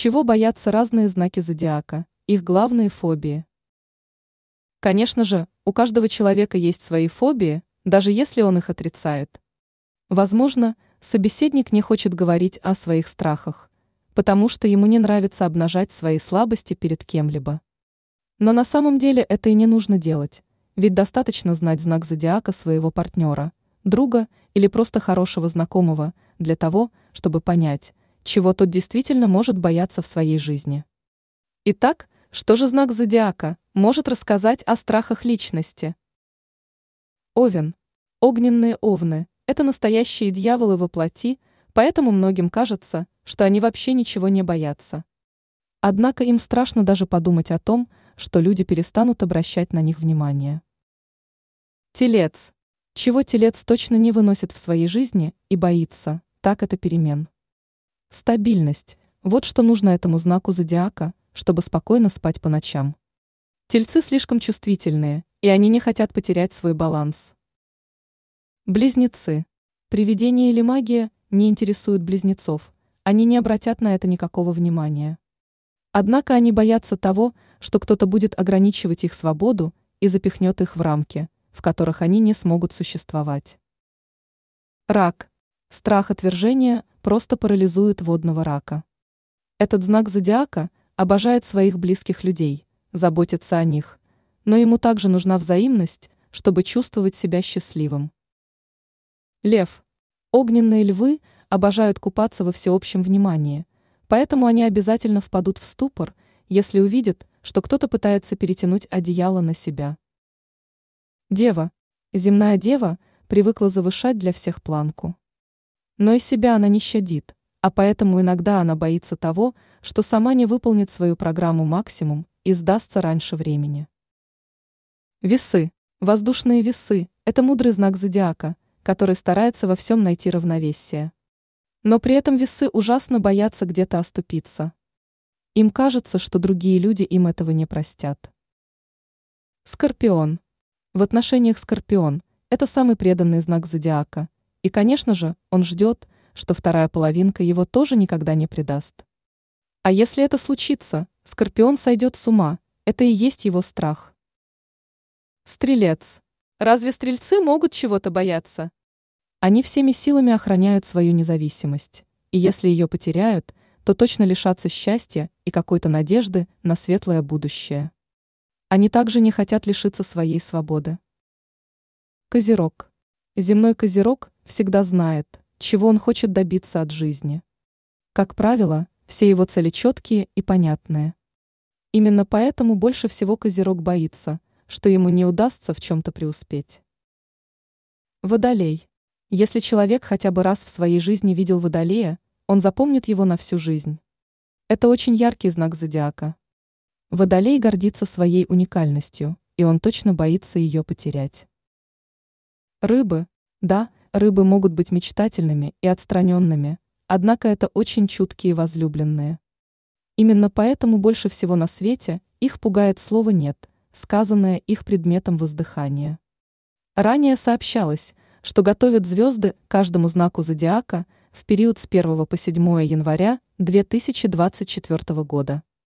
Чего боятся разные знаки зодиака, их главные фобии? Конечно же, у каждого человека есть свои фобии, даже если он их отрицает. Возможно, собеседник не хочет говорить о своих страхах, потому что ему не нравится обнажать свои слабости перед кем-либо. Но на самом деле это и не нужно делать, ведь достаточно знать знак зодиака своего партнера, друга или просто хорошего знакомого для того, чтобы понять, чего тот действительно может бояться в своей жизни. Итак, что же знак зодиака может рассказать о страхах личности? Овен. Огненные овны – это настоящие дьяволы во плоти, поэтому многим кажется, что они вообще ничего не боятся. Однако им страшно даже подумать о том, что люди перестанут обращать на них внимание. Телец. Чего телец точно не выносит в своей жизни и боится, так это перемен. Стабильность. Вот что нужно этому знаку зодиака, чтобы спокойно спать по ночам. Тельцы слишком чувствительные, и они не хотят потерять свой баланс. Близнецы. Привидение или магия не интересуют близнецов, они не обратят на это никакого внимания. Однако они боятся того, что кто-то будет ограничивать их свободу и запихнет их в рамки, в которых они не смогут существовать. Рак. Страх отвержения просто парализует водного рака. Этот знак зодиака обожает своих близких людей, заботится о них, но ему также нужна взаимность, чтобы чувствовать себя счастливым. Лев. Огненные львы обожают купаться во всеобщем внимании, поэтому они обязательно впадут в ступор, если увидят, что кто-то пытается перетянуть одеяло на себя. Дева. Земная дева привыкла завышать для всех планку. Но и себя она не щадит а поэтому иногда она боится того, что сама не выполнит свою программу максимум и сдастся раньше времени. Весы. Воздушные весы – это мудрый знак зодиака, который старается во всем найти равновесие. Но при этом весы ужасно боятся где-то оступиться. Им кажется, что другие люди им этого не простят. Скорпион. В отношениях Скорпион – это самый преданный знак зодиака. И, конечно же, он ждет – что вторая половинка его тоже никогда не предаст. А если это случится, Скорпион сойдет с ума, это и есть его страх. Стрелец. Разве стрельцы могут чего-то бояться? Они всеми силами охраняют свою независимость, и если ее потеряют, то точно лишатся счастья и какой-то надежды на светлое будущее. Они также не хотят лишиться своей свободы. Козерог. Земной козерог всегда знает, чего он хочет добиться от жизни. Как правило, все его цели четкие и понятные. Именно поэтому больше всего Козерог боится, что ему не удастся в чем-то преуспеть. Водолей. Если человек хотя бы раз в своей жизни видел Водолея, он запомнит его на всю жизнь. Это очень яркий знак зодиака. Водолей гордится своей уникальностью, и он точно боится ее потерять. Рыбы. Да, Рыбы могут быть мечтательными и отстраненными, однако это очень чуткие возлюбленные. Именно поэтому больше всего на свете их пугает слово «нет», сказанное их предметом воздыхания. Ранее сообщалось, что готовят звезды каждому знаку зодиака в период с 1 по 7 января 2024 года.